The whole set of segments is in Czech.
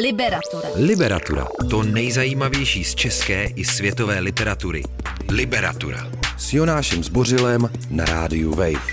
Liberatura. Liberatura. To nejzajímavější z české i světové literatury. Liberatura. S Jonášem Zbořilem na rádiu Wave.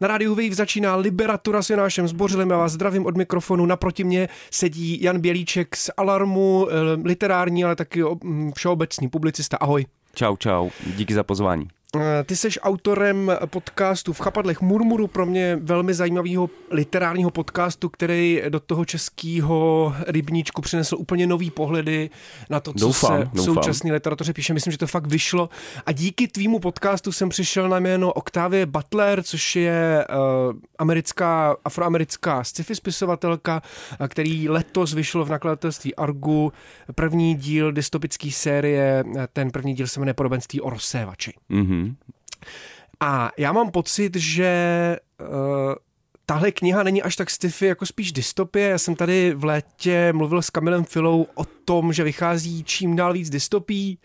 Na rádiu Wave začíná Liberatura s Jonášem Zbořilem. Já vás zdravím od mikrofonu. Naproti mě sedí Jan Bělíček z Alarmu, eh, literární, ale taky mm, všeobecný publicista. Ahoj. Čau, čau. Díky za pozvání. Eh, ty jsi autorem podcastu v chapadlech Murmuru, pro mě velmi zajímavého literárního podcastu, který do toho českého rybníčku přinesl úplně nový pohledy na to, co doufám, se v doufám. současné literatuře píše. Myslím, že to fakt vyšlo. A díky tvýmu podcastu jsem přišel na jméno Octavia Butler, což je uh, americká, afroamerická sci-fi spisovatelka, uh, který letos vyšlo v nakladatelství Argu. První díl dystopické série, ten první díl se jmenuje Podobenství o rozsévači. Mm-hmm. A já mám pocit, že uh, tahle kniha není až tak sci-fi, jako spíš dystopie. Já jsem tady v létě mluvil s Kamilem Filou o tom, že vychází čím dál víc dystopí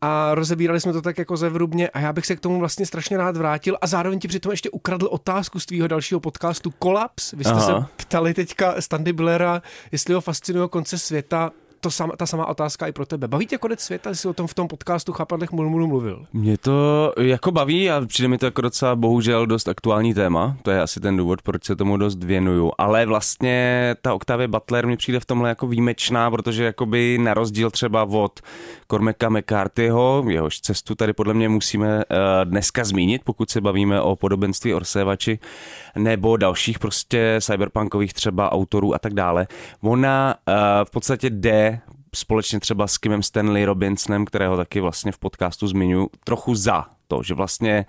a rozebírali jsme to tak jako zevrubně a já bych se k tomu vlastně strašně rád vrátil a zároveň ti přitom ještě ukradl otázku z tvýho dalšího podcastu Kolaps. Vy jste Aha. se ptali teďka Standy Billera, jestli ho fascinuje konce světa to sama, ta samá otázka i pro tebe. Baví tě konec světa, jsi o tom v tom podcastu Chápadlech Mulmulu mluvil? Mě to jako baví a přijde mi to jako docela bohužel dost aktuální téma. To je asi ten důvod, proč se tomu dost věnuju. Ale vlastně ta Octavia Butler mi přijde v tomhle jako výjimečná, protože jakoby na rozdíl třeba od Cormaca McCarthyho, jehož cestu tady podle mě musíme uh, dneska zmínit, pokud se bavíme o podobenství Orsevači, nebo dalších prostě cyberpunkových třeba autorů a tak dále. Ona uh, v podstatě jde společně třeba s Kimem Stanley Robinsonem, kterého taky vlastně v podcastu zmiňuji, trochu za to, že vlastně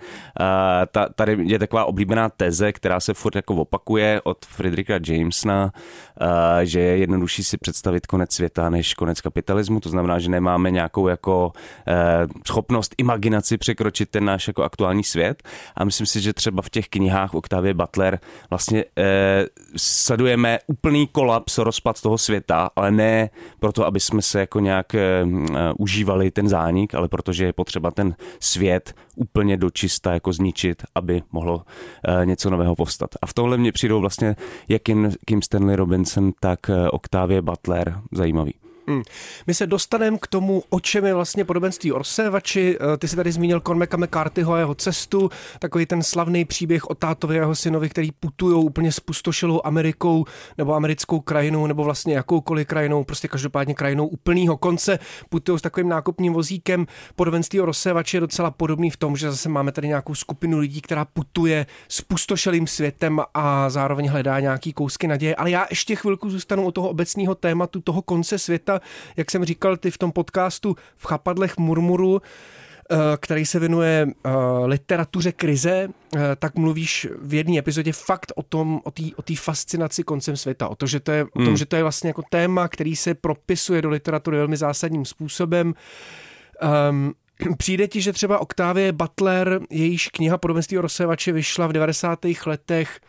ta, tady je taková oblíbená teze, která se furt jako opakuje od Friedricha Jamesona, uh, že je jednodušší si představit konec světa než konec kapitalismu, to znamená, že nemáme nějakou jako uh, schopnost imaginaci překročit ten náš jako aktuální svět. A myslím si, že třeba v těch knihách Octavia Butler vlastně sledujeme úplný kolaps, rozpad toho světa, ale ne proto, aby jsme se jako nějak užívali ten zánik, ale protože je potřeba ten svět úplně dočista jako zničit, aby mohlo uh, něco nového povstat. A v tomhle mě přijdou vlastně jak Kim Stanley Robinson, tak uh, Octavia Butler zajímavý. Hmm. My se dostaneme k tomu, o čem je vlastně podobenství Orsevači. Eh, ty jsi tady zmínil Cormaca McCarthyho a jeho cestu, takový ten slavný příběh o tátovi a jeho synovi, který putují úplně spustošilou Amerikou nebo americkou krajinou nebo vlastně jakoukoliv krajinou, prostě každopádně krajinou úplného konce. Putují s takovým nákupním vozíkem. Podobenství o Orsevači je docela podobný v tom, že zase máme tady nějakou skupinu lidí, která putuje spustošelým světem a zároveň hledá nějaký kousky naděje. Ale já ještě chvilku zůstanu u toho obecného tématu, toho konce světa, jak jsem říkal ty v tom podcastu v Chapadlech Murmuru, eh, který se věnuje uh, literatuře krize, uh, tak mluvíš v jedné epizodě fakt o tom, o té o tý fascinaci koncem světa, o, to, že to je, hmm. o tom, hmm. že to je vlastně jako téma, který se propisuje do literatury velmi zásadním způsobem. Um, Přijde ti, že třeba Octavie Butler, jejíž kniha Podobenství o rozsevači vyšla v 90. letech,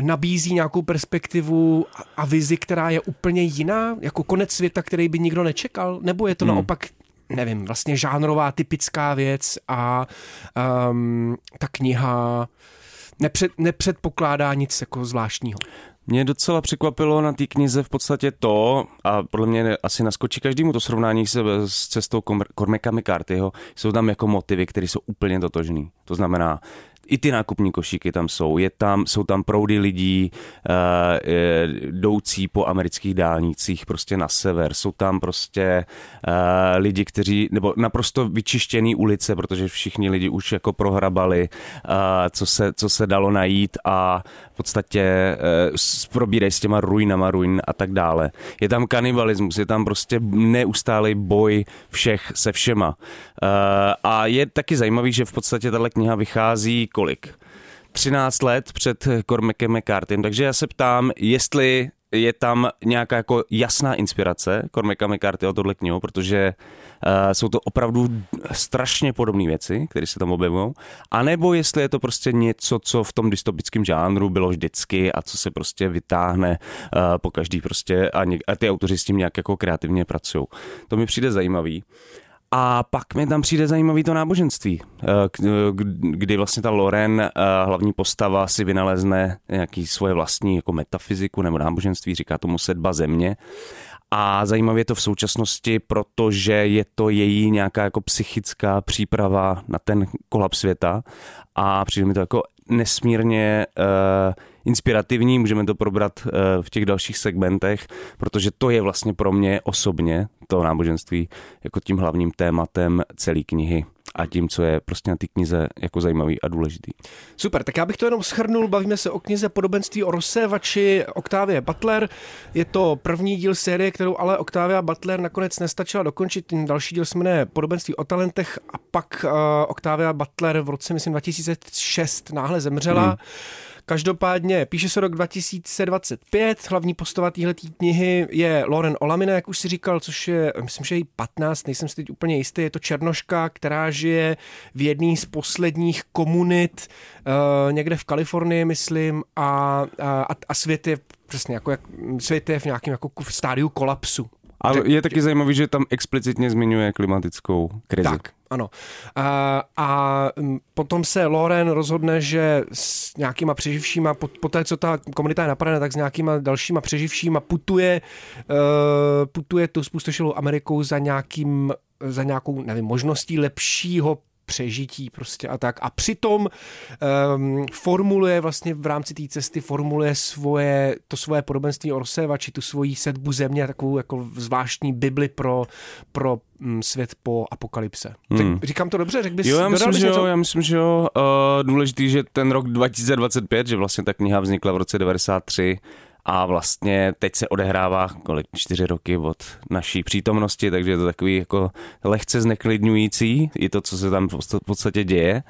nabízí nějakou perspektivu a vizi, která je úplně jiná, jako konec světa, který by nikdo nečekal, nebo je to hmm. naopak nevím, vlastně žánrová typická věc a um, ta kniha nepřed, nepředpokládá nic jako zvláštního. Mě docela překvapilo na té knize v podstatě to, a podle mě asi naskočí každému to srovnání se s cestou Cormaca McCarthyho, jsou tam jako motivy, které jsou úplně totožný. To znamená, i ty nákupní košíky tam jsou. Je tam, jsou tam proudy lidí uh, jdoucí po amerických dálnicích prostě na sever. Jsou tam prostě uh, lidi, kteří, nebo naprosto vyčištěný ulice, protože všichni lidi už jako prohrabali, uh, co, se, co se dalo najít a v podstatě uh, probírají s těma ruinama ruin a tak dále. Je tam kanibalismus, je tam prostě neustálý boj všech se všema. Uh, a je taky zajímavý, že v podstatě tahle kniha vychází kolik? 13 let před Cormacem McCartym, takže já se ptám, jestli je tam nějaká jako jasná inspirace Cormaca McCarthy o tohle knihu, protože uh, jsou to opravdu strašně podobné věci, které se tam objevují, anebo jestli je to prostě něco, co v tom dystopickém žánru bylo vždycky a co se prostě vytáhne uh, po každý prostě a, něk- a ty autoři s tím nějak jako kreativně pracují. To mi přijde zajímavý. A pak mi tam přijde zajímavý to náboženství, eh, kdy vlastně ta Loren, eh, hlavní postava, si vynalezne nějaký svoje vlastní jako metafyziku nebo náboženství, říká tomu sedba země. A zajímavě je to v současnosti, protože je to její nějaká jako psychická příprava na ten kolaps světa a přijde mi to jako nesmírně uh, inspirativní, můžeme to probrat uh, v těch dalších segmentech, protože to je vlastně pro mě osobně to náboženství jako tím hlavním tématem celé knihy a tím, co je prostě na té knize jako zajímavý a důležitý. Super, tak já bych to jenom schrnul, bavíme se o knize Podobenství o rozsévači Octavia Butler. Je to první díl série, kterou ale Octavia Butler nakonec nestačila dokončit. Ten další díl se jmenuje Podobenství o talentech a pak uh, Octavia Butler v roce, myslím, 2006 náhle zemřela. Hmm. Každopádně píše se rok 2025, hlavní postava téhle knihy je Lauren Olamina, jak už si říkal, což je, myslím, že je 15, nejsem si teď úplně jistý, je to černoška, která žije v jedné z posledních komunit uh, někde v Kalifornii, myslím, a, a, a svět je přesně jako jak, svět je v nějakém jako stádiu kolapsu. Ale je taky zajímavý, že tam explicitně zmiňuje klimatickou krizi. Tak, ano. A, a potom se Loren rozhodne, že s nějakýma přeživšíma, po, po té, co ta komunita je napadena, tak s nějakýma dalšíma přeživšíma putuje, uh, putuje tu spustošilou Amerikou za nějakým za nějakou, nevím, možností lepšího přežití prostě a tak. A přitom um, formuluje vlastně v rámci té cesty, formuluje svoje, to svoje podobenství o rozsévači, tu svoji sedbu země, takovou jako zvláštní bibli pro, pro um, svět po apokalypse. Hmm. Tak, říkám to dobře? Řekl bys, jo, já myslím, že jo, já myslím, že jo. Uh, důležitý, že ten rok 2025, že vlastně ta kniha vznikla v roce 93, a vlastně teď se odehrává kolik, čtyři roky od naší přítomnosti, takže je to takový jako lehce zneklidňující, i to, co se tam v podstatě děje.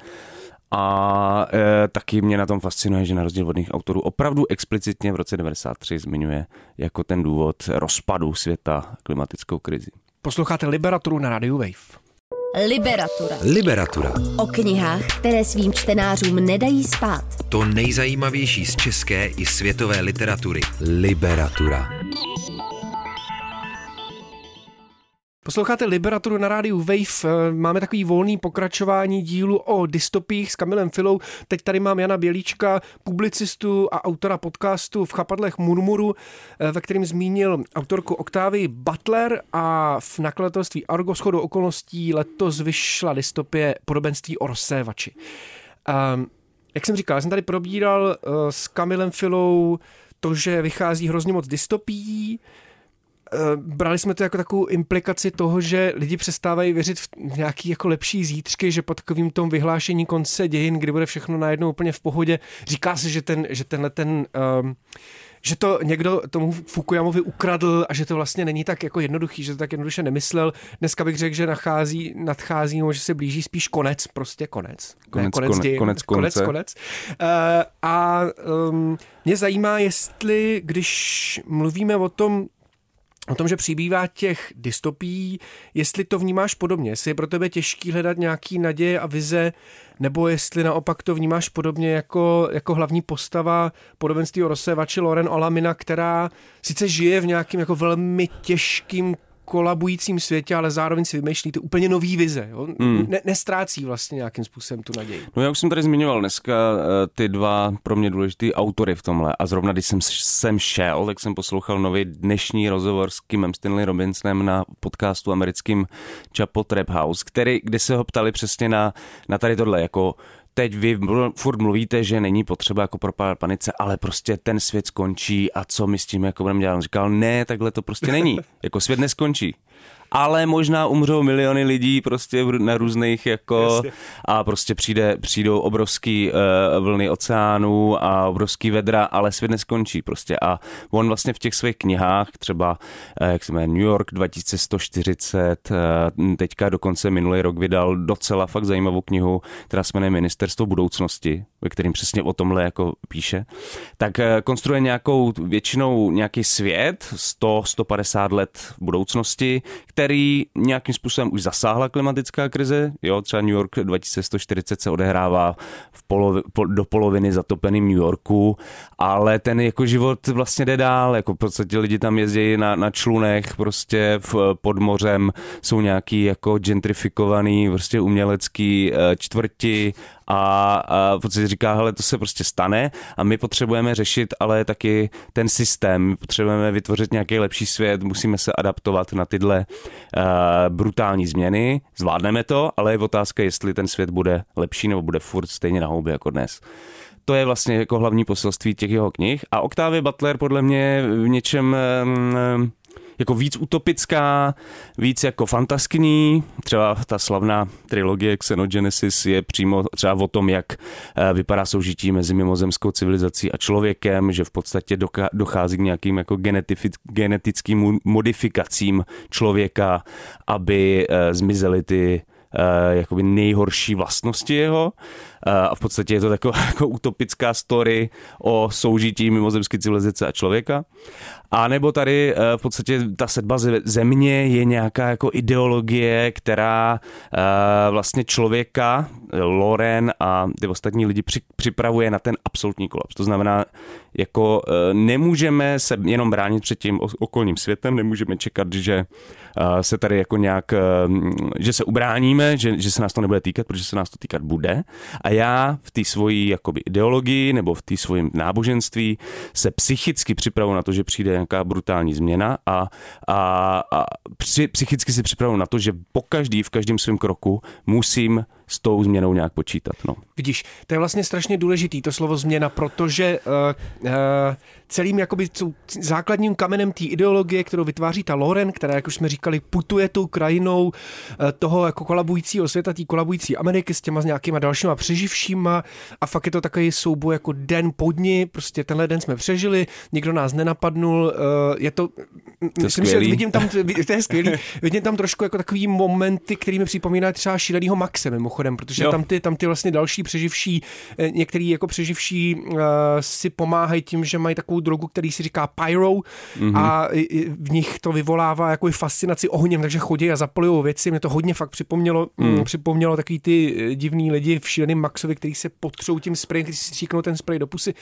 A e, taky mě na tom fascinuje, že na rozdíl od autorů opravdu explicitně v roce 93 zmiňuje jako ten důvod rozpadu světa klimatickou krizi. Posloucháte Liberaturu na Radio Wave. Liberatura. Liberatura. O knihách, které svým čtenářům nedají spát. To nejzajímavější z české i světové literatury. Liberatura. Posloucháte Liberaturu na rádiu Wave. Máme takový volný pokračování dílu o dystopích s Kamilem Filou. Teď tady mám Jana Bělíčka, publicistu a autora podcastu v chapadlech Murmuru, ve kterým zmínil autorku Oktávy Butler a v nakladatelství Argo schodu okolností letos vyšla dystopie Podobenství o rozsévači. Um, jak jsem říkal, já jsem tady probíral uh, s Kamilem Filou to, že vychází hrozně moc dystopí, Eh, brali jsme to jako takovou implikaci toho, že lidi přestávají věřit v nějaký jako lepší zítřky, že po takovým tom vyhlášení konce dějin, kdy bude všechno najednou úplně v pohodě, říká se, že, ten, že tenhle ten um, že to někdo tomu Fukuyamovi ukradl a že to vlastně není tak jako jednoduchý, že to tak jednoduše nemyslel. Dneska bych řekl, že nachází, nadchází, nebo že se blíží spíš konec, prostě konec. Konec, ne, konec, konec, dějin, konec, konec, konec, konec. Uh, a um, mě zajímá, jestli, když mluvíme o tom, o tom, že přibývá těch dystopí, jestli to vnímáš podobně, jestli je pro tebe těžký hledat nějaký naděje a vize, nebo jestli naopak to vnímáš podobně jako, jako hlavní postava podobenství o rozsévači Loren Olamina, která sice žije v nějakým jako velmi těžkým kolabujícím světě, ale zároveň si vymýšlí ty úplně nový vize. Jo? Hmm. Ne, nestrácí vlastně nějakým způsobem tu naději. No já už jsem tady zmiňoval dneska eh, ty dva pro mě důležité autory v tomhle a zrovna když jsem sem šel, tak jsem poslouchal nový dnešní rozhovor s Kimem Stanley Robinsonem na podcastu americkým Chapo Trap House, který, kde se ho ptali přesně na, na tady tohle, jako teď vy furt mluvíte, že není potřeba jako propádat panice, ale prostě ten svět skončí a co my s tím jako budeme dělat? On říkal, ne, takhle to prostě není. Jako svět neskončí ale možná umřou miliony lidí prostě na různých jako Jasně. a prostě přijde, přijdou obrovský uh, vlny oceánů a obrovský vedra, ale svět neskončí prostě a on vlastně v těch svých knihách, třeba uh, jak se jmenuje New York 2140, uh, teďka dokonce minulý rok vydal docela fakt zajímavou knihu, která se jmenuje Ministerstvo budoucnosti, ve kterým přesně o tomhle jako píše, tak uh, konstruuje nějakou většinou nějaký svět 100-150 let v budoucnosti, který který nějakým způsobem už zasáhla klimatická krize. Jo, třeba New York 2140 se odehrává v polovi, po, do poloviny zatopeným New Yorku, ale ten jako život vlastně jde dál, jako v podstatě lidi tam jezdí na, na člunech, prostě v, pod mořem jsou nějaký jako gentrifikovaný, prostě umělecký eh, čtvrti a, a v podstatě říká, hele, to se prostě stane a my potřebujeme řešit ale taky ten systém, my potřebujeme vytvořit nějaký lepší svět, musíme se adaptovat na tyhle uh, brutální změny, zvládneme to, ale je otázka, jestli ten svět bude lepší nebo bude furt stejně na houby jako dnes. To je vlastně jako hlavní poselství těch jeho knih. A Octavia Butler podle mě v něčem um, jako víc utopická, víc jako fantaskní. Třeba ta slavná trilogie Xenogenesis je přímo třeba o tom, jak eh, vypadá soužití mezi mimozemskou civilizací a člověkem, že v podstatě dochází k nějakým jako genetickým modifikacím člověka, aby eh, zmizely ty uh, jakoby nejhorší vlastnosti jeho a v podstatě je to taková jako utopická story o soužití mimozemské civilizace a člověka. A nebo tady uh, v podstatě ta sedba země je nějaká jako ideologie, která uh, vlastně člověka, Loren a ty ostatní lidi při, připravuje na ten absolutní kolaps. To znamená, jako nemůžeme se jenom bránit před tím okolním světem, nemůžeme čekat, že se tady jako nějak, že se ubráníme, že, že se nás to nebude týkat, protože se nás to týkat bude. A já v té svojí jakoby ideologii nebo v té svojím náboženství se psychicky připravu na to, že přijde nějaká brutální změna a, a, a při, psychicky si připravu na to, že po každý, v každém svém kroku musím s tou změnou nějak počítat. No. Vidíš, to je vlastně strašně důležitý, to slovo změna, protože uh, uh, celým jakoby základním kamenem té ideologie, kterou vytváří ta Loren, která, jak už jsme říkali, putuje tou krajinou uh, toho jako kolabujícího světa, té kolabující Ameriky s těma s nějakýma dalšíma přeživšíma a fakt je to takový souboj jako den po dni, prostě tenhle den jsme přežili, nikdo nás nenapadnul, uh, je to, to myslím, že vidím tam, to je skvělý, vidím tam trošku jako takový momenty, který mi připomínají třeba šílenýho Maxe mimochodem mimochodem, protože tam ty, tam ty vlastně další přeživší, eh, některý jako přeživší uh, si pomáhají tím, že mají takovou drogu, který si říká pyro mm-hmm. a v nich to vyvolává jako fascinaci ohněm, takže chodí a zapalují věci. Mě to hodně fakt připomnělo, mm. připomnělo takový ty eh, divný lidi v šíleném Maxovi, který se potřou tím sprayem, který si stříknou ten spray do pusy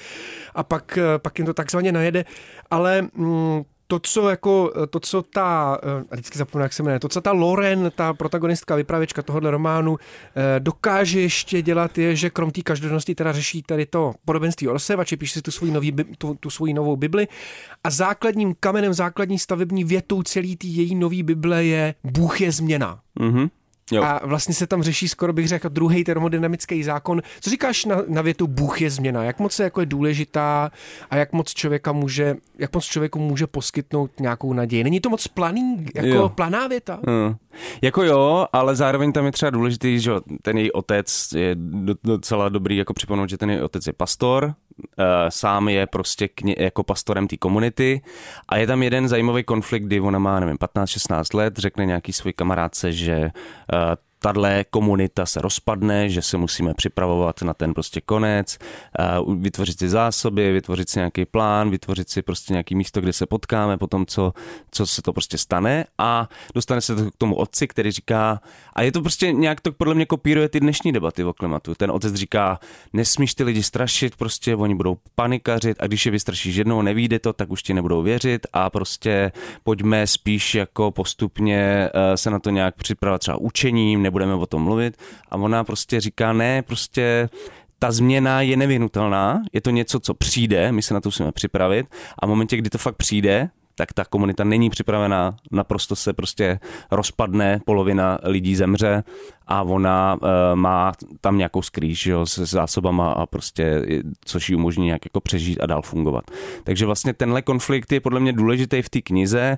a pak, pak jim to takzvaně najede. Ale mm, to, co jako, to, co ta, eh, vždycky zapomínám, jak se jmenuje, to, co ta Loren, ta protagonistka, vypravěčka tohohle románu, eh, dokáže ještě dělat, je, že krom té každodennosti teda řeší tady to podobenství o rozsevači, píše si tu svoji, nový, tu, tu svoji novou Bibli a základním kamenem, základní stavební větou celý té její nový Bible je Bůh je změna. Mm-hmm. Jo. A vlastně se tam řeší skoro bych řekl druhý termodynamický zákon. Co říkáš na, na větu Bůh je změna? Jak moc je jako je důležitá a jak moc člověka může, jak moc člověku může poskytnout nějakou naději? Není to moc planý, jako jo. planá věta? Hmm. Jako jo, ale zároveň tam je třeba důležitý, že ten její otec je docela dobrý jako připomenout, že ten její otec je pastor, sám je prostě kni- jako pastorem té komunity. A je tam jeden zajímavý konflikt, kdy ona má, nevím, 15-16 let, řekne nějaký svůj kamarádce, že eh, tahle komunita se rozpadne, že se musíme připravovat na ten prostě konec, vytvořit si zásoby, vytvořit si nějaký plán, vytvořit si prostě nějaký místo, kde se potkáme po tom, co, co se to prostě stane a dostane se to k tomu otci, který říká, a je to prostě nějak to podle mě kopíruje ty dnešní debaty o klimatu. Ten otec říká, nesmíš ty lidi strašit, prostě oni budou panikařit a když je vystrašíš jednou, nevíde to, tak už ti nebudou věřit a prostě pojďme spíš jako postupně eh, se na to nějak připravovat třeba učením, nebudeme o tom mluvit. A ona prostě říká, ne, prostě ta změna je nevyhnutelná, je to něco, co přijde, my se na to musíme připravit a v momentě, kdy to fakt přijde, tak ta komunita není připravená, naprosto se prostě rozpadne, polovina lidí zemře a ona uh, má tam nějakou skrýž jo, se zásobama a prostě, což ji umožní nějak jako přežít a dál fungovat. Takže vlastně tenhle konflikt je podle mě důležitý v té knize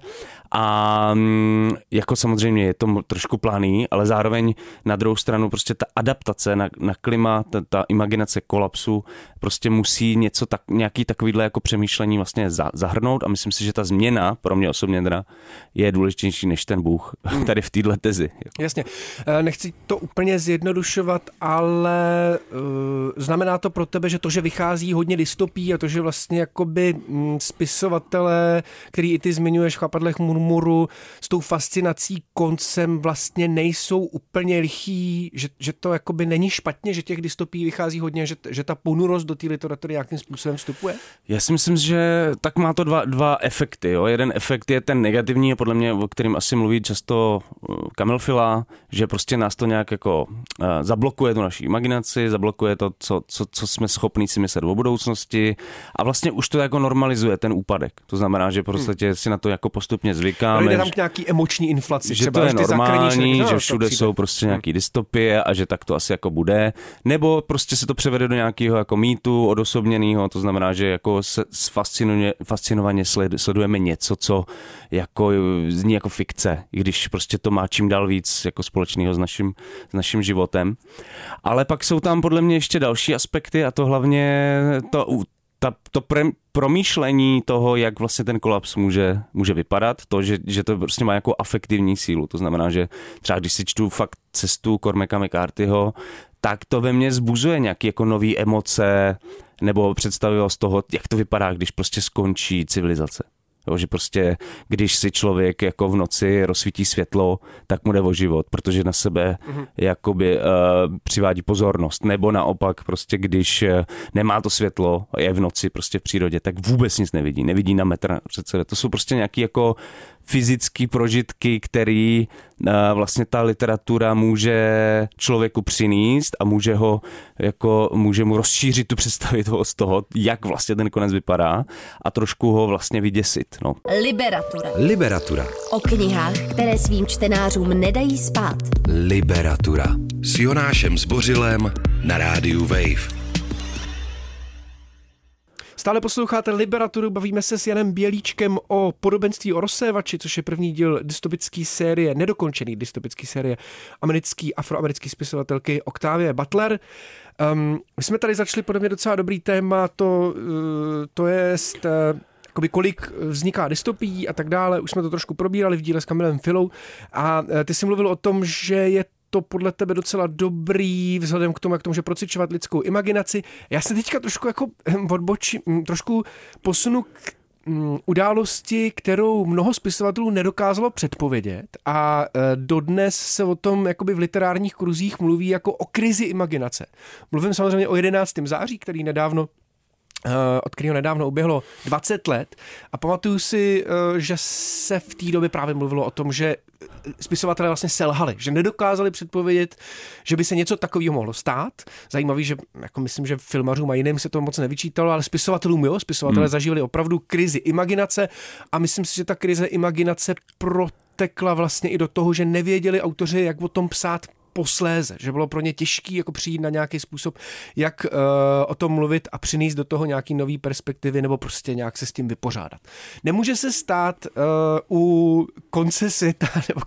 a um, jako samozřejmě je to trošku planý, ale zároveň na druhou stranu prostě ta adaptace na, na klima, ta, ta imaginace kolapsu prostě musí něco tak, nějaký takovýhle jako přemýšlení vlastně za, zahrnout a myslím si, že ta změna pro mě osobně teda je důležitější než ten Bůh tady v téhle tezi. Jasně. Eh, nechci to úplně zjednodušovat, ale uh, znamená to pro tebe, že to, že vychází hodně dystopí a to, že vlastně jakoby mm, spisovatelé, který i ty zmiňuješ v chapadlech murmuru, s tou fascinací koncem vlastně nejsou úplně lichý, že, že to jakoby není špatně, že těch dystopí vychází hodně, že, že ta ponurost do té literatury nějakým způsobem vstupuje? Já si myslím, že tak má to dva, dva efekty. Jo. Jeden efekt je ten negativní, podle mě, o kterým asi mluví často uh, Kamil Fila, že prostě nás to nějak jako uh, zablokuje tu naší imaginaci, zablokuje to, co, co, co jsme schopni si myslet o budoucnosti a vlastně už to jako normalizuje ten úpadek. To znamená, že prostě hmm. si na to jako postupně zvykáme. Jde tam k nějaký emoční inflaci. Že třeba, to je normální, že všude jsou prostě nějaký hmm. dystopie a že tak to asi jako bude. Nebo prostě se to převede do nějakého jako mýtu odosobněného, to znamená, že jako se fascinovaně sledujeme něco, co jako zní jako fikce, i když prostě to má čím dál víc jako společného s naším, s naším životem. Ale pak jsou tam podle mě ještě další aspekty a to hlavně to, ta, to pre, promýšlení toho, jak vlastně ten kolaps může, může vypadat, to, že, že to prostě má jako afektivní sílu. To znamená, že třeba když si čtu fakt cestu Cormaca McCarthyho, tak to ve mně zbuzuje nějaké jako nové emoce nebo představivost toho, jak to vypadá, když prostě skončí civilizace. Jo, že prostě, když si člověk jako v noci rozsvítí světlo, tak mu jde o život, protože na sebe mm-hmm. jakoby uh, přivádí pozornost. Nebo naopak prostě, když uh, nemá to světlo, je v noci prostě v přírodě, tak vůbec nic nevidí. Nevidí na metr přece. To jsou prostě nějaký jako fyzické prožitky, který uh, vlastně ta literatura může člověku přinést a může ho jako, může mu rozšířit tu představitost toho, jak vlastně ten konec vypadá a trošku ho vlastně vyděsit. No. Liberatura. Liberatura. O knihách, které svým čtenářům nedají spát. Liberatura. S Jonášem Zbořilem na rádiu Wave. Stále posloucháte Liberaturu, bavíme se s Janem Bělíčkem o podobenství o rozsévači, což je první díl dystopické série, nedokončený dystopický série americký, afroamerický spisovatelky Octavia Butler. Um, my jsme tady začali podle mě docela dobrý téma, to, uh, to je uh, jakoby kolik vzniká dystopí a tak dále. Už jsme to trošku probírali v díle s Kamilem Filou a eh, ty jsi mluvil o tom, že je to podle tebe docela dobrý vzhledem k tomu, jak to může procvičovat lidskou imaginaci. Já se teďka trošku jako hm, odbočím, hm, trošku posunu k hm, události, kterou mnoho spisovatelů nedokázalo předpovědět a e, dodnes se o tom jakoby v literárních kruzích mluví jako o krizi imaginace. Mluvím samozřejmě o 11. září, který nedávno od kterého nedávno uběhlo 20 let a pamatuju si, eh, že se v té době právě mluvilo o tom, že spisovatelé vlastně selhali, že nedokázali předpovědět, že by se něco takového mohlo stát. Zajímavý, že jako myslím, že filmařům a jiným se to moc nevyčítalo, ale spisovatelům jo, spisovatelé hmm. zažívali opravdu krizi imaginace a myslím si, že ta krize imaginace protekla vlastně i do toho, že nevěděli autoři, jak o tom psát posléze, že bylo pro ně těžký jako přijít na nějaký způsob, jak uh, o tom mluvit a přinést do toho nějaký nový perspektivy nebo prostě nějak se s tím vypořádat. Nemůže se stát uh, u konce světa nebo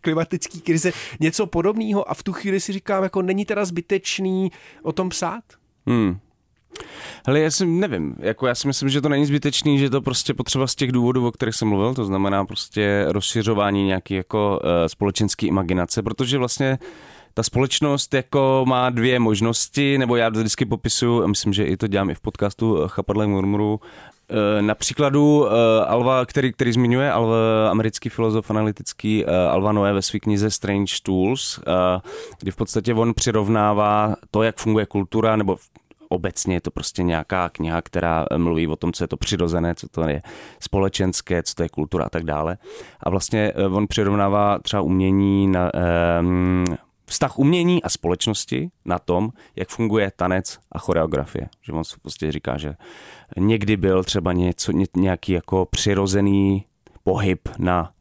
klimatické krize něco podobného a v tu chvíli si říkám, jako není teda zbytečný o tom psát? Hmm. Hele, já si nevím, jako já si myslím, že to není zbytečný, že to prostě potřeba z těch důvodů, o kterých jsem mluvil, to znamená prostě rozšiřování nějaký jako uh, společenský imaginace, protože vlastně ta společnost jako má dvě možnosti, nebo já vždycky popisuju, a myslím, že i to dělám i v podcastu Chapadle murmuru, eh, na příkladu eh, Alva, který, který zmiňuje, Alva, americký filozof analytický Alva Noé ve své knize Strange Tools, kdy v podstatě on přirovnává to, jak funguje kultura, nebo obecně je to prostě nějaká kniha, která mluví o tom, co je to přirozené, co to je společenské, co to je kultura a tak dále. A vlastně eh, on přirovnává třeba umění na um, vztah umění a společnosti na tom, jak funguje tanec a choreografie. Že on prostě říká, že někdy byl třeba něco, nějaký jako přirozený pohyb na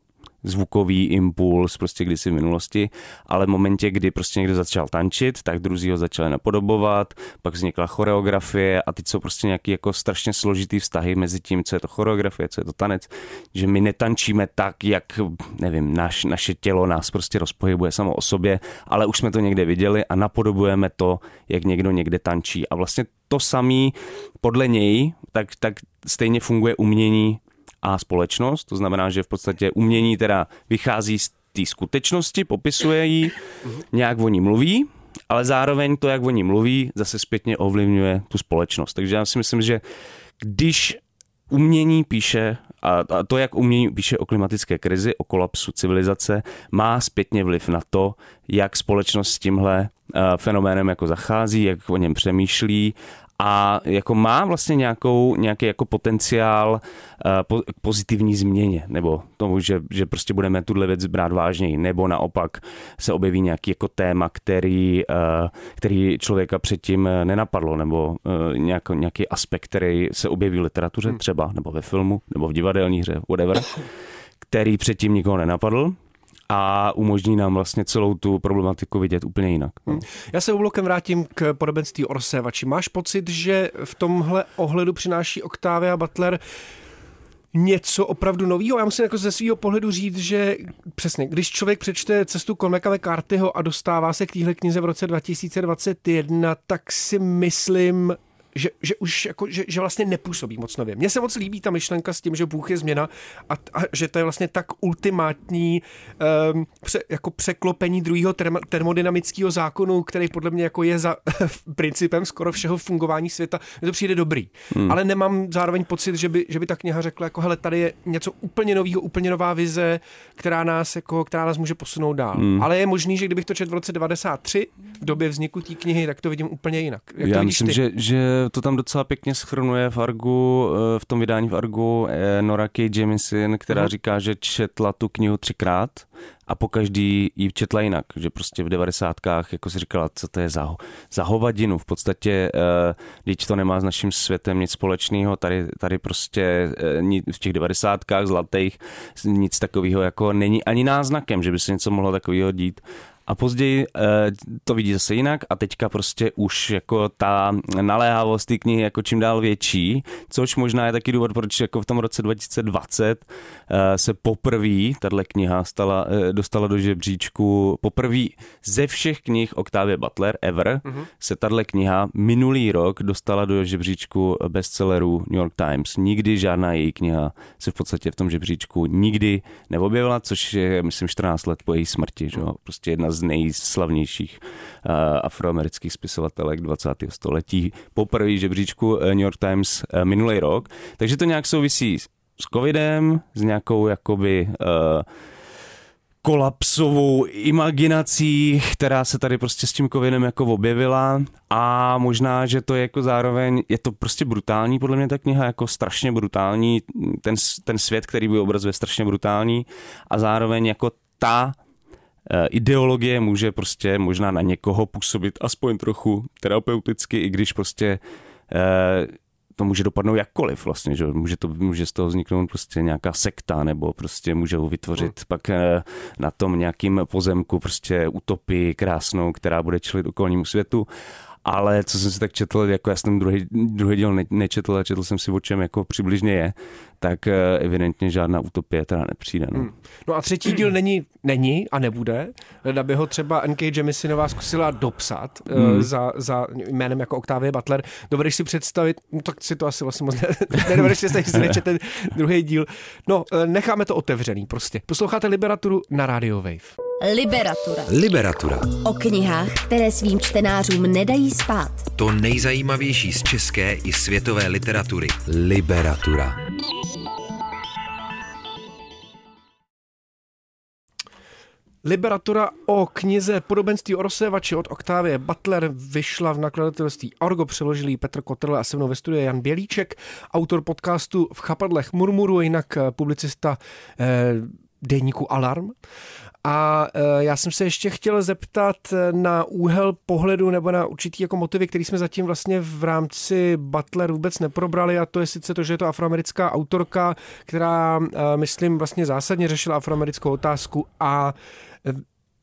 zvukový impuls prostě kdysi v minulosti, ale v momentě, kdy prostě někdo začal tančit, tak druzí ho začali napodobovat, pak vznikla choreografie a teď jsou prostě nějaký jako strašně složitý vztahy mezi tím, co je to choreografie, co je to tanec, že my netančíme tak, jak, nevím, naš, naše tělo nás prostě rozpohybuje samo o sobě, ale už jsme to někde viděli a napodobujeme to, jak někdo někde tančí. A vlastně to samý podle něj, tak, tak stejně funguje umění a společnost. To znamená, že v podstatě umění teda vychází z té skutečnosti, popisuje ji, nějak o ní mluví, ale zároveň to, jak o ní mluví, zase zpětně ovlivňuje tu společnost. Takže já si myslím, že když umění píše, a, to, jak umění píše o klimatické krizi, o kolapsu civilizace, má zpětně vliv na to, jak společnost s tímhle uh, fenoménem jako zachází, jak o něm přemýšlí a jako má vlastně nějakou, nějaký jako potenciál po, k pozitivní změně, nebo tomu, že, že prostě budeme tuhle věc brát vážněji, nebo naopak se objeví nějaký jako téma, který, uh, který člověka předtím nenapadlo, nebo nějak, nějaký aspekt, který se objeví v literatuře hmm. třeba, nebo ve filmu, nebo v divadelní hře, whatever, který předtím nikoho nenapadl a umožní nám vlastně celou tu problematiku vidět úplně jinak. No. Hmm. Já se oblokem vrátím k podobenství Orsevači. Máš pocit, že v tomhle ohledu přináší Octavia Butler něco opravdu nového. Já musím jako ze svého pohledu říct, že přesně, když člověk přečte cestu Cormaca McCarthyho a dostává se k téhle knize v roce 2021, tak si myslím, že, že už jako, že, že vlastně nepůsobí moc nově. Mně se moc líbí ta myšlenka s tím, že Bůh je změna a, a že to je vlastně tak ultimátní um, pře, jako překlopení druhého term, termodynamického zákonu, který podle mě jako je za principem skoro všeho fungování světa. Mně to přijde dobrý. Hmm. Ale nemám zároveň pocit, že by, že by ta kniha řekla, jako hele, tady je něco úplně nového, úplně nová vize, která nás, jako, která nás může posunout dál. Hmm. Ale je možný, že kdybych to četl v roce 93, v době vzniku té knihy, tak to vidím úplně jinak. Jak Já myslím, ty? že, že to tam docela pěkně schrnuje v Argu, eh, v tom vydání v Argu eh, Nora K. Jamieson, která uh-huh. říká, že četla tu knihu třikrát a po každý ji četla jinak, že prostě v devadesátkách jako si říkala, co to je za, za hovadinu, v podstatě, když to nemá s naším světem nic společného, tady, tady prostě v těch devadesátkách zlatých nic takového jako není ani náznakem, že by se něco mohlo takového dít a později e, to vidí zase jinak a teďka prostě už jako ta naléhavost té knihy jako čím dál větší, což možná je taky důvod, proč jako v tom roce 2020 e, eh, se poprvé tahle kniha stala, e, dostala do žebříčku poprvé ze všech knih Octavia Butler ever mm-hmm. se tahle kniha minulý rok dostala do žebříčku bestsellerů New York Times. Nikdy žádná její kniha se v podstatě v tom žebříčku nikdy neobjevila, což je myslím 14 let po její smrti. Že? Prostě jedna z nejslavnějších uh, afroamerických spisovatelek 20. století. Poprvé žebříčku eh, New York Times uh, minulý rok. Takže to nějak souvisí s covidem, s nějakou jakoby uh, kolapsovou imaginací, která se tady prostě s tím covidem jako objevila a možná, že to je jako zároveň, je to prostě brutální podle mě ta kniha, jako strašně brutální, ten, ten svět, který by obrazuje strašně brutální a zároveň jako ta Eh, ideologie může prostě možná na někoho působit aspoň trochu terapeuticky, i když prostě eh, to může dopadnout jakkoliv vlastně, že může, to, může z toho vzniknout prostě nějaká sekta, nebo prostě můžou vytvořit hmm. pak eh, na tom nějakým pozemku prostě utopii krásnou, která bude čelit okolnímu světu ale co jsem si tak četl, jako já jsem druhý, druhý díl ne, nečetl a četl jsem si, o čem jako přibližně je, tak eh, evidentně žádná utopie teda nepřijde. No, hmm. no a třetí díl není, není a nebude. Leda by ho třeba N.K. Jemisinová zkusila dopsat eh, hmm. za, za jménem jako Octavia Butler. Dovedeš si představit, no tak si to asi vlastně moc ne, nedovedeš si představit, ten druhý díl. No, eh, necháme to otevřený prostě. Posloucháte Liberaturu na Radio Wave. Liberatura. Liberatura. O knihách, které svým čtenářům nedají spát. To nejzajímavější z české i světové literatury. Liberatura. Liberatura o knize Podobenství o rozsévači od Octavie Butler vyšla v nakladatelství Orgo, přeložili Petr Kotrle a se mnou ve studiu Jan Bělíček, autor podcastu V chapadlech murmuru, jinak publicista eh, deníku Alarm. A e, já jsem se ještě chtěl zeptat na úhel pohledu nebo na určitý jako motivy, který jsme zatím vlastně v rámci Butler vůbec neprobrali a to je sice to, že je to afroamerická autorka, která, e, myslím, vlastně zásadně řešila afroamerickou otázku a e,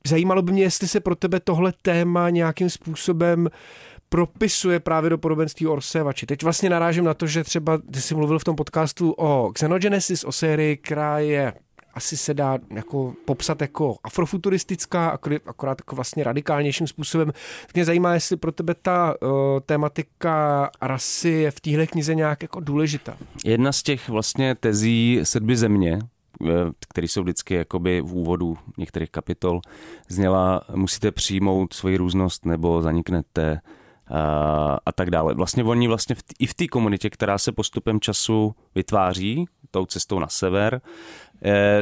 zajímalo by mě, jestli se pro tebe tohle téma nějakým způsobem propisuje právě do podobenství Orsevači. Teď vlastně narážím na to, že třeba ty jsi mluvil v tom podcastu o Xenogenesis, o sérii, která je asi se dá jako popsat jako afrofuturistická, akorát jako vlastně radikálnějším způsobem. Mě zajímá, jestli pro tebe ta uh, tématika rasy je v téhle knize nějak jako důležitá. Jedna z těch vlastně tezí sedby země, který jsou vždycky jakoby v úvodu některých kapitol, zněla, musíte přijmout svoji různost nebo zaniknete a tak dále. Vlastně oni vlastně v i v té komunitě, která se postupem času vytváří, tou cestou na sever, eh,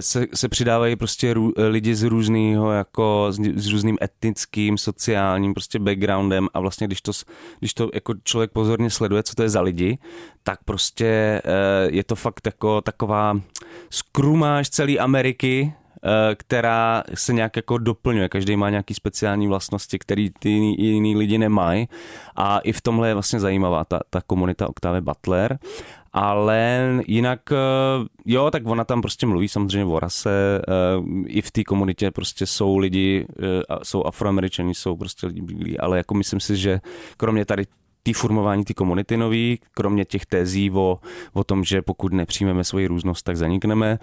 se, se přidávají prostě rů, lidi z různého, jako s, s různým etnickým, sociálním prostě backgroundem a vlastně když to, když to jako člověk pozorně sleduje, co to je za lidi, tak prostě eh, je to fakt jako taková skrumáž celé Ameriky, Eh, která se nějak jako doplňuje. Každý má nějaký speciální vlastnosti, které ty jiný, jiný lidi nemají. A i v tomhle je vlastně zajímavá ta, ta komunita Octavy Butler. Ale jinak, eh, jo, tak ona tam prostě mluví samozřejmě o rase, eh, i v té komunitě prostě jsou lidi, jsou afroameričani, jsou prostě lidi bílí, ale jako myslím si, že kromě tady tý formování té komunity nový, kromě těch tezí o, o tom, že pokud nepřijmeme svoji různost, tak zanikneme,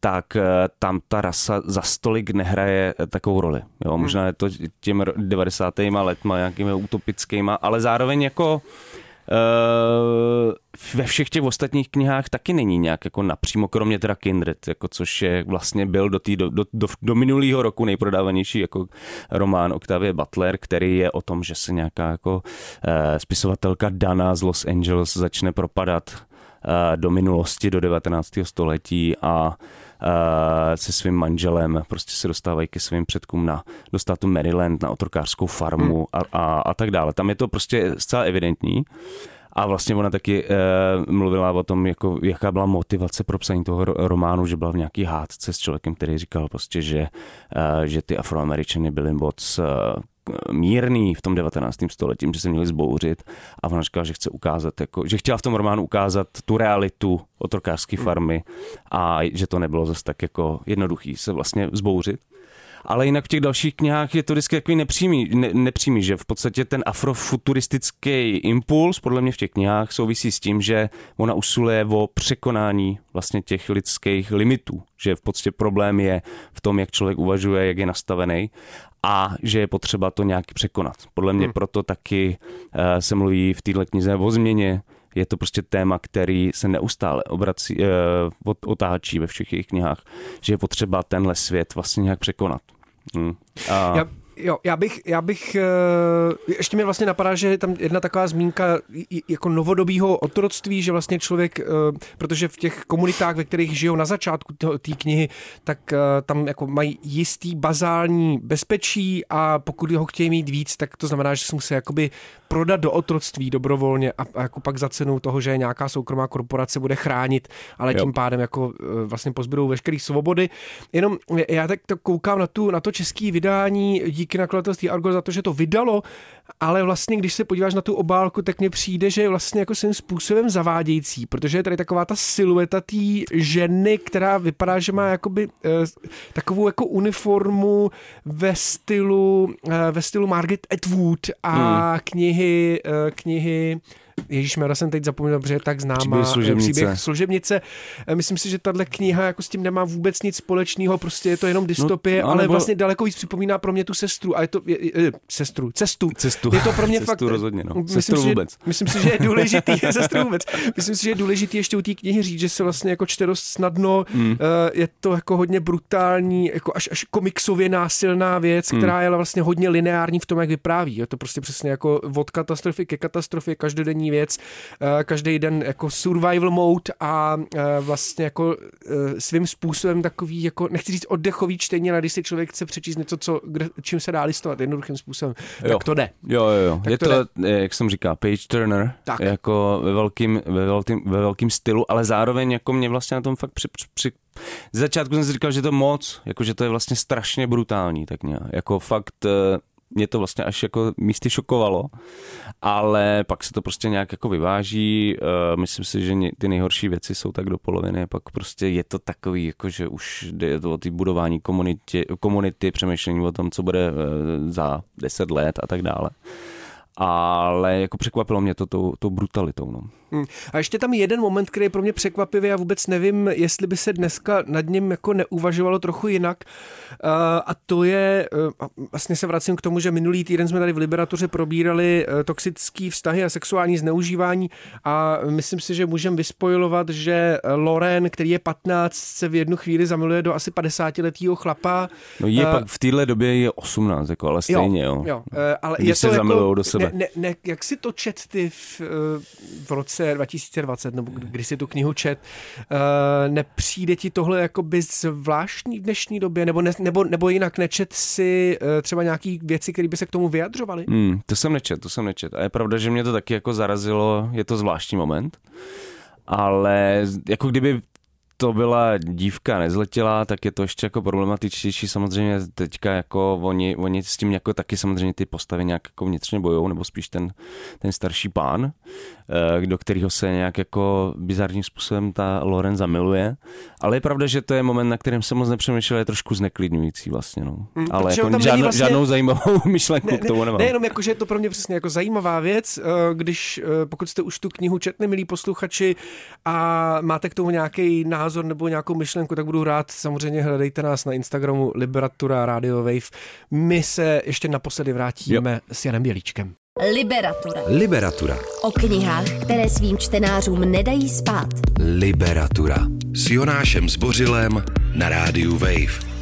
tak eh, tam ta rasa za stolik nehraje eh, takovou roli. Jo, hmm. možná je to těm 90. letma nějakými utopickýma, ale zároveň jako Uh, ve všech těch ostatních knihách taky není nějak jako napřímo, kromě teda Kindred, jako což je vlastně byl do, tý, do, do, do, do minulého roku nejprodávanější jako román Octavie Butler, který je o tom, že se nějaká jako uh, spisovatelka Dana z Los Angeles začne propadat uh, do minulosti, do 19. století a se svým manželem, prostě se dostávají ke svým předkům na, do státu Maryland, na otrokářskou farmu hmm. a, a, a tak dále. Tam je to prostě zcela evidentní. A vlastně ona taky e, mluvila o tom, jako, jaká byla motivace pro psaní toho románu, že byla v nějaký hádce s člověkem, který říkal prostě, že, e, že ty afroameričany byly moc e, mírný v tom 19. století, že se měli zbouřit. A ona říkala, že chce ukázat, jako, že chtěla v tom románu ukázat tu realitu otrokářské farmy a že to nebylo zase tak jako jednoduchý se vlastně zbouřit. Ale jinak v těch dalších knihách je to vždycky takový nepřímý, ne, nepřímý, že v podstatě ten afrofuturistický impuls podle mě v těch knihách souvisí s tím, že ona usiluje o překonání vlastně těch lidských limitů, že v podstatě problém je v tom, jak člověk uvažuje, jak je nastavený a že je potřeba to nějak překonat. Podle mě hmm. proto taky uh, se mluví v této knize o změně, je to prostě téma, který se neustále obrací, uh, otáčí ve všech jejich knihách, že je potřeba tenhle svět vlastně nějak překonat. Hmm. A... Já, jo, já bych, já bych, uh, ještě mi vlastně napadá, že je tam jedna taková zmínka jako novodobího otroctví, že vlastně člověk, uh, protože v těch komunitách, ve kterých žijou na začátku té knihy, tak uh, tam jako mají jistý bazální bezpečí a pokud ho chtějí mít víc, tak to znamená, že se musí jakoby prodat do otroctví dobrovolně a, a jako pak za cenu toho, že nějaká soukromá korporace bude chránit, ale jo. tím pádem jako vlastně pozbydou veškeré svobody. Jenom já tak to koukám na, tu, na to české vydání díky nakladatelství Argo za to, že to vydalo, ale vlastně, když se podíváš na tu obálku, tak mně přijde, že je vlastně jako svým způsobem zavádějící, protože je tady taková ta silueta té ženy, která vypadá, že má jakoby eh, takovou jako uniformu ve stylu, eh, ve stylu Margaret Atwood a hmm. knihy, eh, knihy Ježíš já jsem teď zapomněl, protože je tak známá příběh eh, služebnice. příběh služebnice. Eh, myslím si, že tahle kniha jako s tím nemá vůbec nic společného, prostě je to jenom dystopie, no, ale nebo... vlastně daleko víc připomíná pro mě tu sestru. A je to je, je, sestru, cestu. cestu. Je to pro mě cestu fakt. rozhodně, no. Myslím sestru si, vůbec. Že, myslím si, že je důležitý, sestru vůbec. Myslím si, že je důležitý ještě u té knihy říct, že se vlastně jako čte dost snadno. Mm. Uh, je to jako hodně brutální, jako až, až komiksově násilná věc, mm. která je vlastně hodně lineární v tom, jak vypráví. Je to prostě přesně jako od katastrofy ke katastrofě, každodenní věc, eh, každý den jako survival mode a eh, vlastně jako eh, svým způsobem takový, jako nechci říct oddechový čtení, ale když si člověk chce přečíst něco, co, čím se dá listovat jednoduchým způsobem, jo. tak to jde. Jo, jo, jo. Tak je to, to jak jsem říká, page turner, tak. jako ve velkým, ve, velkým, ve velkým stylu, ale zároveň jako mě vlastně na tom fakt při, při, při z začátku jsem si říkal, že to moc, jako že to je vlastně strašně brutální, tak nějak. Jako fakt mě to vlastně až jako místy šokovalo, ale pak se to prostě nějak jako vyváží. Uh, myslím si, že ty nejhorší věci jsou tak do poloviny, pak prostě je to takový, jako že už jde to o ty budování komunity, komunity, přemýšlení o tom, co bude uh, za deset let a tak dále. Ale jako překvapilo mě to tou, tou brutalitou. No. Hmm. A ještě tam jeden moment, který je pro mě překvapivý a vůbec nevím, jestli by se dneska nad ním jako neuvažovalo trochu jinak. A to je, uh, vlastně se vracím k tomu, že minulý týden jsme tady v Liberatuře probírali uh, toxické vztahy a sexuální zneužívání a myslím si, že můžeme vyspojovat, že Loren, který je 15, se v jednu chvíli zamiluje do asi 50 letého chlapa. No je pak v téhle době je 18, jako, ale stejně, jo. jo. jo uh, ale Když je se to zamilujou jako, do sebe. Ne, ne, jak si to čet ty v, v roce 2020, nebo když si tu knihu čet, uh, nepřijde ti tohle jako by zvláštní dnešní době, nebo, ne, nebo, nebo jinak nečet si uh, třeba nějaký věci, které by se k tomu vyjadřovaly? Hmm, to jsem nečet, to jsem nečet. A je pravda, že mě to taky jako zarazilo, je to zvláštní moment ale jako kdyby to byla dívka nezletělá, tak je to ještě jako problematičtější. Samozřejmě teďka jako oni, oni s tím jako taky samozřejmě ty postavy nějak jako vnitřně bojou, nebo spíš ten, ten starší pán, eh, do kterého se nějak jako bizarním způsobem ta Loren zamiluje. Ale je pravda, že to je moment, na kterém jsem moc nepřemýšlel, je trošku zneklidňující vlastně. No. Mm, Ale jako žádnou, vlastně... žádnou zajímavou myšlenku ne, k tomu nemám. Nejenom jako, že je to pro mě přesně jako zajímavá věc, eh, když eh, pokud jste už tu knihu četli, milí posluchači, a máte k tomu nějaký názor nebo nějakou myšlenku, tak budu rád. Samozřejmě hledejte nás na Instagramu Liberatura Radio Wave. My se ještě naposledy vrátíme jo. s Janem Bělíčkem. Liberatura. Liberatura. O knihách, které svým čtenářům nedají spát. Liberatura. S Jonášem Zbořilem na rádiu Wave.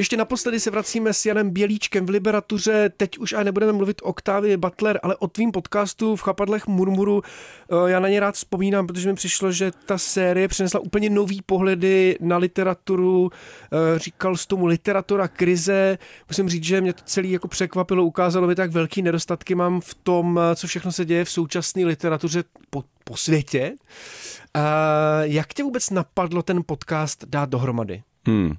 Ještě naposledy se vracíme s Janem Bělíčkem v Liberatuře. Teď už a nebudeme mluvit o Octavii Butler, ale o tvým podcastu v Chapadlech Murmuru. Eh, já na ně rád vzpomínám, protože mi přišlo, že ta série přinesla úplně nový pohledy na literaturu. Eh, říkal z tomu literatura krize. Musím říct, že mě to celý jako překvapilo, ukázalo mi tak velký nedostatky mám v tom, eh, co všechno se děje v současné literatuře po, po světě. Jak tě vůbec napadlo ten podcast dát dohromady? Hmm.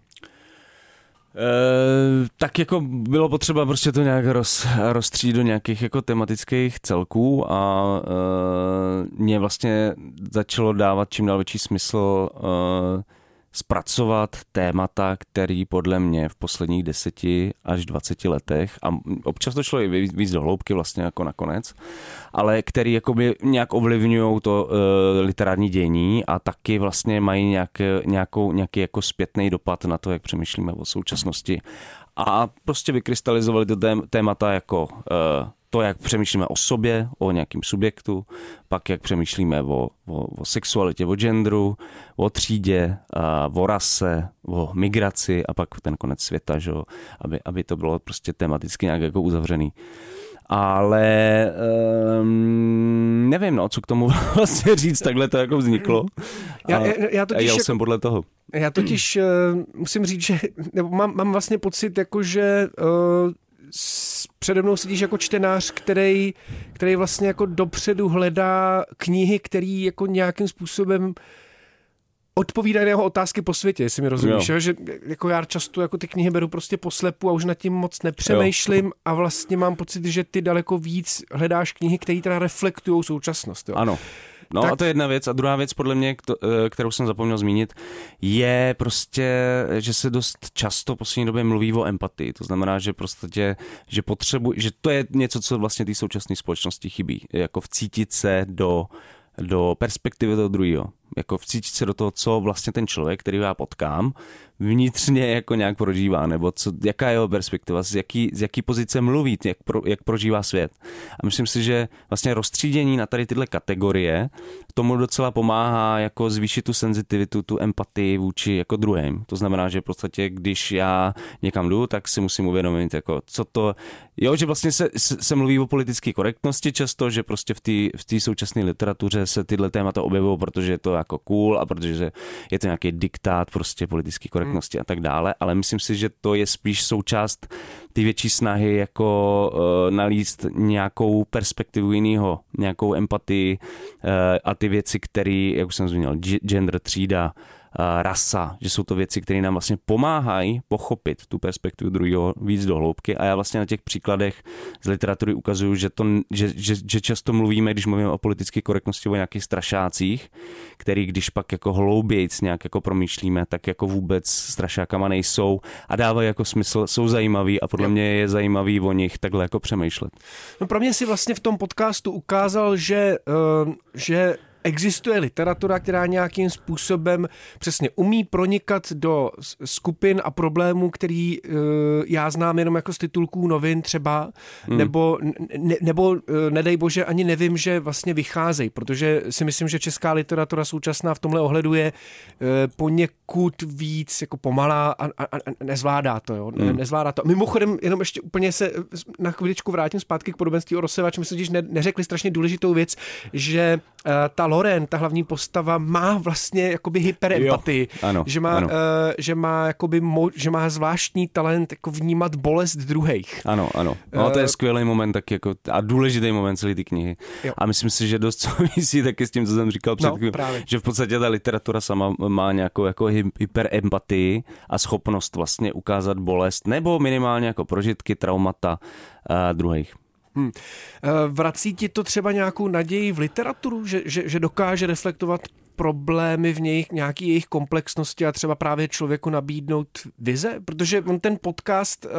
E, tak jako bylo potřeba prostě to nějak roz, rozstřít do nějakých jako tematických celků a e, mě vlastně začalo dávat čím dál větší smysl e, zpracovat témata, který podle mě v posledních deseti až 20 letech, a občas to šlo i víc do hloubky vlastně jako nakonec, ale který jakoby nějak ovlivňují to uh, literární dění a taky vlastně mají nějak, nějakou, nějaký jako zpětný dopad na to, jak přemýšlíme o současnosti. A prostě vykrystalizovali to témata jako uh, to, jak přemýšlíme o sobě, o nějakém subjektu, pak jak přemýšlíme o, o, o sexualitě, o genderu, o třídě, a o rase, o migraci a pak ten konec světa, že? Aby, aby to bylo prostě tematicky nějak jako uzavřený. Ale um, nevím, no, co k tomu vlastně říct, takhle to jako vzniklo. Já, já, já totiž, jel jsem podle toho. Já totiž uh, musím říct, že nebo mám, mám vlastně pocit, jako že uh, přede mnou sedíš jako čtenář, který, který vlastně jako dopředu hledá knihy, který jako nějakým způsobem odpovídají na jeho otázky po světě, jestli mi rozumíš, jo. že jako já často jako ty knihy beru prostě poslepu a už nad tím moc nepřemýšlím jo. a vlastně mám pocit, že ty daleko víc hledáš knihy, které teda reflektují současnost. Jo. Ano. No tak... a to je jedna věc. A druhá věc, podle mě, eh, kterou jsem zapomněl zmínit, je prostě, že se dost často v poslední době mluví o empatii. To znamená, že prostě, že potřebuji, že to je něco, co vlastně té současné společnosti chybí. Jako vcítit se do do perspektivy toho druhého. Jako vcítit se do toho, co vlastně ten člověk, který já potkám, vnitřně jako nějak prožívá, nebo co, jaká je jeho perspektiva, z jaký, z jaký pozice mluví, jak, pro, jak prožívá svět. A myslím si, že vlastně rozstřídění na tady tyhle kategorie tomu docela pomáhá jako zvýšit tu senzitivitu, tu empatii vůči jako druhým. To znamená, že v podstatě, když já někam jdu, tak si musím uvědomit, jako co to, jo, že vlastně se, se, mluví o politické korektnosti často, že prostě v té v současné literatuře se tyhle témata objevují, protože je to jako cool a protože je to nějaký diktát prostě politické korektnosti transparentnosti a tak dále, ale myslím si, že to je spíš součást ty větší snahy jako uh, nalíst nějakou perspektivu jiného, nějakou empatii uh, a ty věci, které, jak už jsem zmínil, gender, třída, rasa, že jsou to věci, které nám vlastně pomáhají pochopit tu perspektivu druhého víc do hloubky a já vlastně na těch příkladech z literatury ukazuju, že, to, že, že, že často mluvíme, když mluvíme o politické korektnosti, o nějakých strašácích, který když pak jako hloubějc nějak jako promýšlíme, tak jako vůbec strašákama nejsou a dávají jako smysl, jsou zajímaví a podle mě je zajímavý o nich takhle jako přemýšlet. No pro mě si vlastně v tom podcastu ukázal, že, uh, že existuje literatura, která nějakým způsobem přesně umí pronikat do skupin a problémů, který uh, já znám jenom jako z titulků novin třeba, hmm. nebo, ne, nebo uh, nedej bože ani nevím, že vlastně vycházejí, protože si myslím, že česká literatura současná v tomhle ohledu je uh, poněkud víc jako pomalá a, a, a nezvládá to, jo, hmm. nezvládá to. Mimochodem, jenom ještě úplně se na chviličku vrátím zpátky k podobenství o Rosevač, myslím, že ne, neřekli strašně důležitou věc, že ta Loren, ta hlavní postava, má vlastně jakoby hyperempatii. Ano, že má, ano. Uh, že má jakoby mo, že má zvláštní talent jako vnímat bolest druhých. Ano, ano. No, to je skvělý moment tak jako, a důležitý moment celé ty knihy. Jo. A myslím si, že dost souvisí taky s tím, co jsem říkal před no, právě. že v podstatě ta literatura sama má nějakou jako hyperempatii a schopnost vlastně ukázat bolest nebo minimálně jako prožitky, traumata uh, druhých. Hmm. Vrací ti to třeba nějakou naději v literaturu, že, že, že dokáže reflektovat problémy v něj, nějaký jejich komplexnosti a třeba právě člověku nabídnout vize? Protože on ten podcast uh,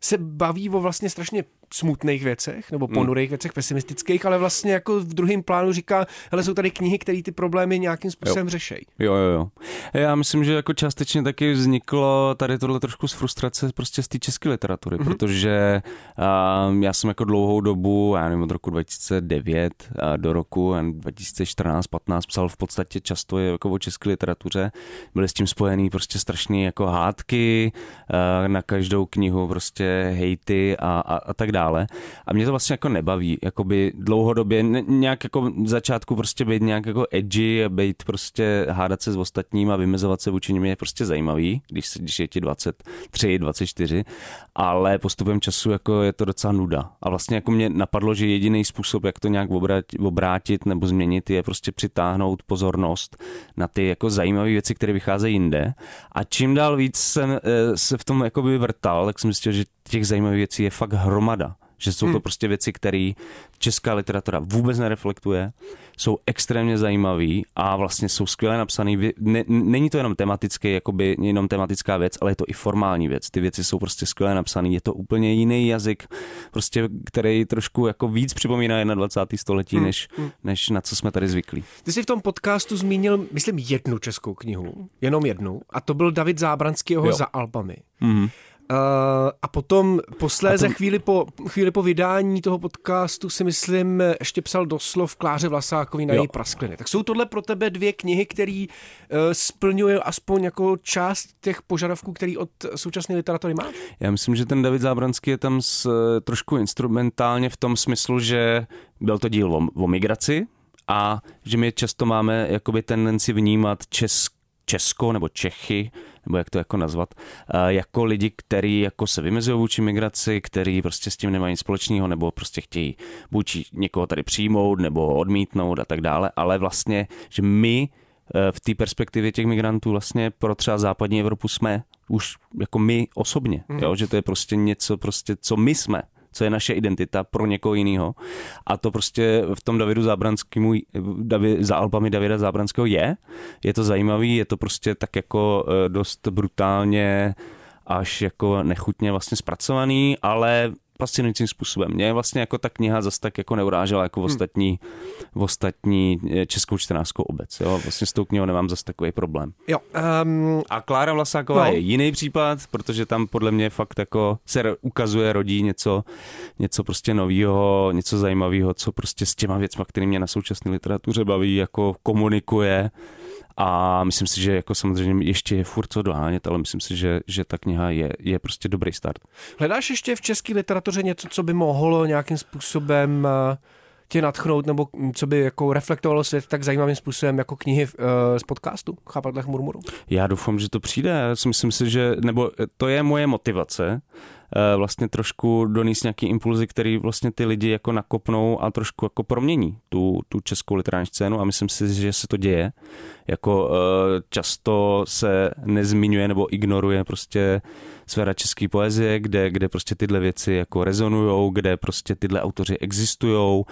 se baví o vlastně strašně smutných věcech nebo hmm. ponurých hmm. věcech, pesimistických, ale vlastně jako v druhém plánu říká, hele, jsou tady knihy, které ty problémy nějakým způsobem jo. řešejí. Jo, jo, jo. Já myslím, že jako částečně taky vzniklo tady tohle trošku z frustrace prostě z té české literatury, mm-hmm. protože uh, já jsem jako dlouhou dobu, já nevím, od roku 2009 uh, do roku 2014-15 psal v podstatě často jako o české literatuře. Byly s tím spojený prostě strašné jako hádky, na každou knihu prostě hejty a, a, a tak dále dále. A mě to vlastně jako nebaví, jakoby dlouhodobě, nějak jako v začátku prostě být nějak jako edgy být prostě hádat se s ostatním a vymezovat se vůči nim je prostě zajímavý, když, když je ti 23, 24, ale postupem času jako je to docela nuda. A vlastně jako mě napadlo, že jediný způsob, jak to nějak obrátit, obrátit nebo změnit, je prostě přitáhnout pozornost na ty jako zajímavé věci, které vycházejí jinde. A čím dál víc jsem eh, se v tom jako vrtal, tak jsem zjistil, že těch zajímavých věcí je fakt hromada. Že jsou to hmm. prostě věci, které česká literatura vůbec nereflektuje, jsou extrémně zajímavý a vlastně jsou skvěle napsaný. Ne, není to jenom tematický, jakoby jenom tematická věc, ale je to i formální věc. Ty věci jsou prostě skvěle napsané. Je to úplně jiný jazyk, prostě, který trošku jako víc připomíná 21. století, hmm. Než, hmm. než na co jsme tady zvyklí. Ty jsi v tom podcastu zmínil, myslím, jednu českou knihu, jenom jednu, a to byl David Zábranského za Alpami. Hmm. Uh, a potom posléze a to... chvíli, po, chvíli po vydání toho podcastu si myslím ještě psal doslov Kláře Vlasákovi na jo. její praskliny. Tak jsou tohle pro tebe dvě knihy, které uh, splňují aspoň jako část těch požadavků, který od současné literatury máš? Já myslím, že ten David Zábranský je tam s, trošku instrumentálně v tom smyslu, že byl to díl o, o migraci a že my často máme jakoby tendenci vnímat česk, Česko nebo Čechy nebo jak to jako nazvat, jako lidi, kteří jako se vymezují vůči migraci, který prostě s tím nemají nic společného, nebo prostě chtějí buď někoho tady přijmout, nebo odmítnout a tak dále, ale vlastně, že my e, v té perspektivě těch migrantů vlastně pro třeba západní Evropu jsme už jako my osobně, mm. jo? že to je prostě něco, prostě, co my jsme co je naše identita pro někoho jiného. A to prostě v tom Davidu Zábranskému, David, za albami Davida Zábranského je. Je to zajímavý, je to prostě tak jako eh, dost brutálně až jako nechutně vlastně zpracovaný, ale fascinujícím způsobem. Mě vlastně jako ta kniha zase tak jako neurážela jako v hmm. ostatní, v ostatní eh, českou čtenářskou obec. Jo? Vlastně s tou knihou nemám zase takový problém. Jo, um, a Klára Vlasáková no. je jiný případ, protože tam podle mě fakt jako se ukazuje, rodí něco, něco prostě nového, něco zajímavého, co prostě s těma věcma, které mě na současné literatuře baví, jako komunikuje a myslím si, že jako samozřejmě ještě je furt co dohánět, ale myslím si, že, že ta kniha je, je prostě dobrý start. Hledáš ještě v české literatuře něco, co by mohlo nějakým způsobem eh, tě natchnout, nebo co by jako reflektovalo svět tak zajímavým způsobem jako knihy uh, z podcastu Chápatlech murmuru? Já doufám, že to přijde. Já si myslím si, že, nebo to je moje motivace, Eh, vlastně trošku donést nějaký impulzy, který vlastně ty lidi jako nakopnou a trošku jako promění tu, tu českou literární scénu a myslím si, že se to děje. Jako eh, často se nezmiňuje nebo ignoruje prostě sféra české poezie, kde, kde prostě tyhle věci jako rezonujou, kde prostě tyhle autoři existují,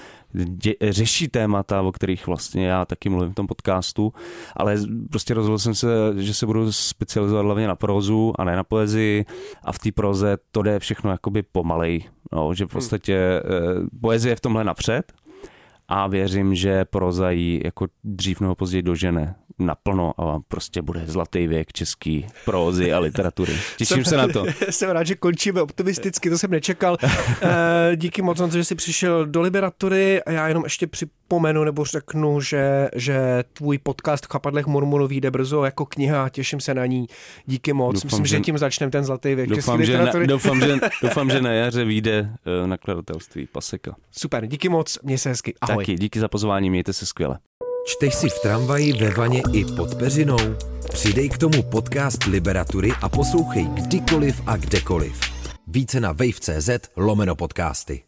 řeší témata, o kterých vlastně já taky mluvím v tom podcastu, ale prostě rozhodl jsem se, že se budu specializovat hlavně na prozu a ne na poezii a v té proze to jde všechno jakoby pomalej, no, že v podstatě eh, poezie je v tomhle napřed, a věřím, že proza jí jako dřív nebo později dožene naplno a prostě bude zlatý věk český prózy a literatury. Těším se na to. Jsem rád, že končíme optimisticky, to jsem nečekal. Eh, díky moc, že jsi přišel do literatury a já jenom ještě připomenu nebo řeknu, že, že tvůj podcast v Chapadlech Murmuru vyjde brzo jako kniha, těším se na ní. Díky moc. Doufám, Myslím, že, že tím začneme ten zlatý věk doufám, že na, doufám, že, doufám, že na jaře vyjde uh, nakladatelství Paseka. Super, díky moc, měj se hezky. Ahoj. Taky, díky za pozvání, mějte se skvěle. Čteš si v tramvaji, ve vaně i pod peřinou? Přidej k tomu podcast Liberatury a poslouchej kdykoliv a kdekoliv. Více na wave.cz lomeno podcasty.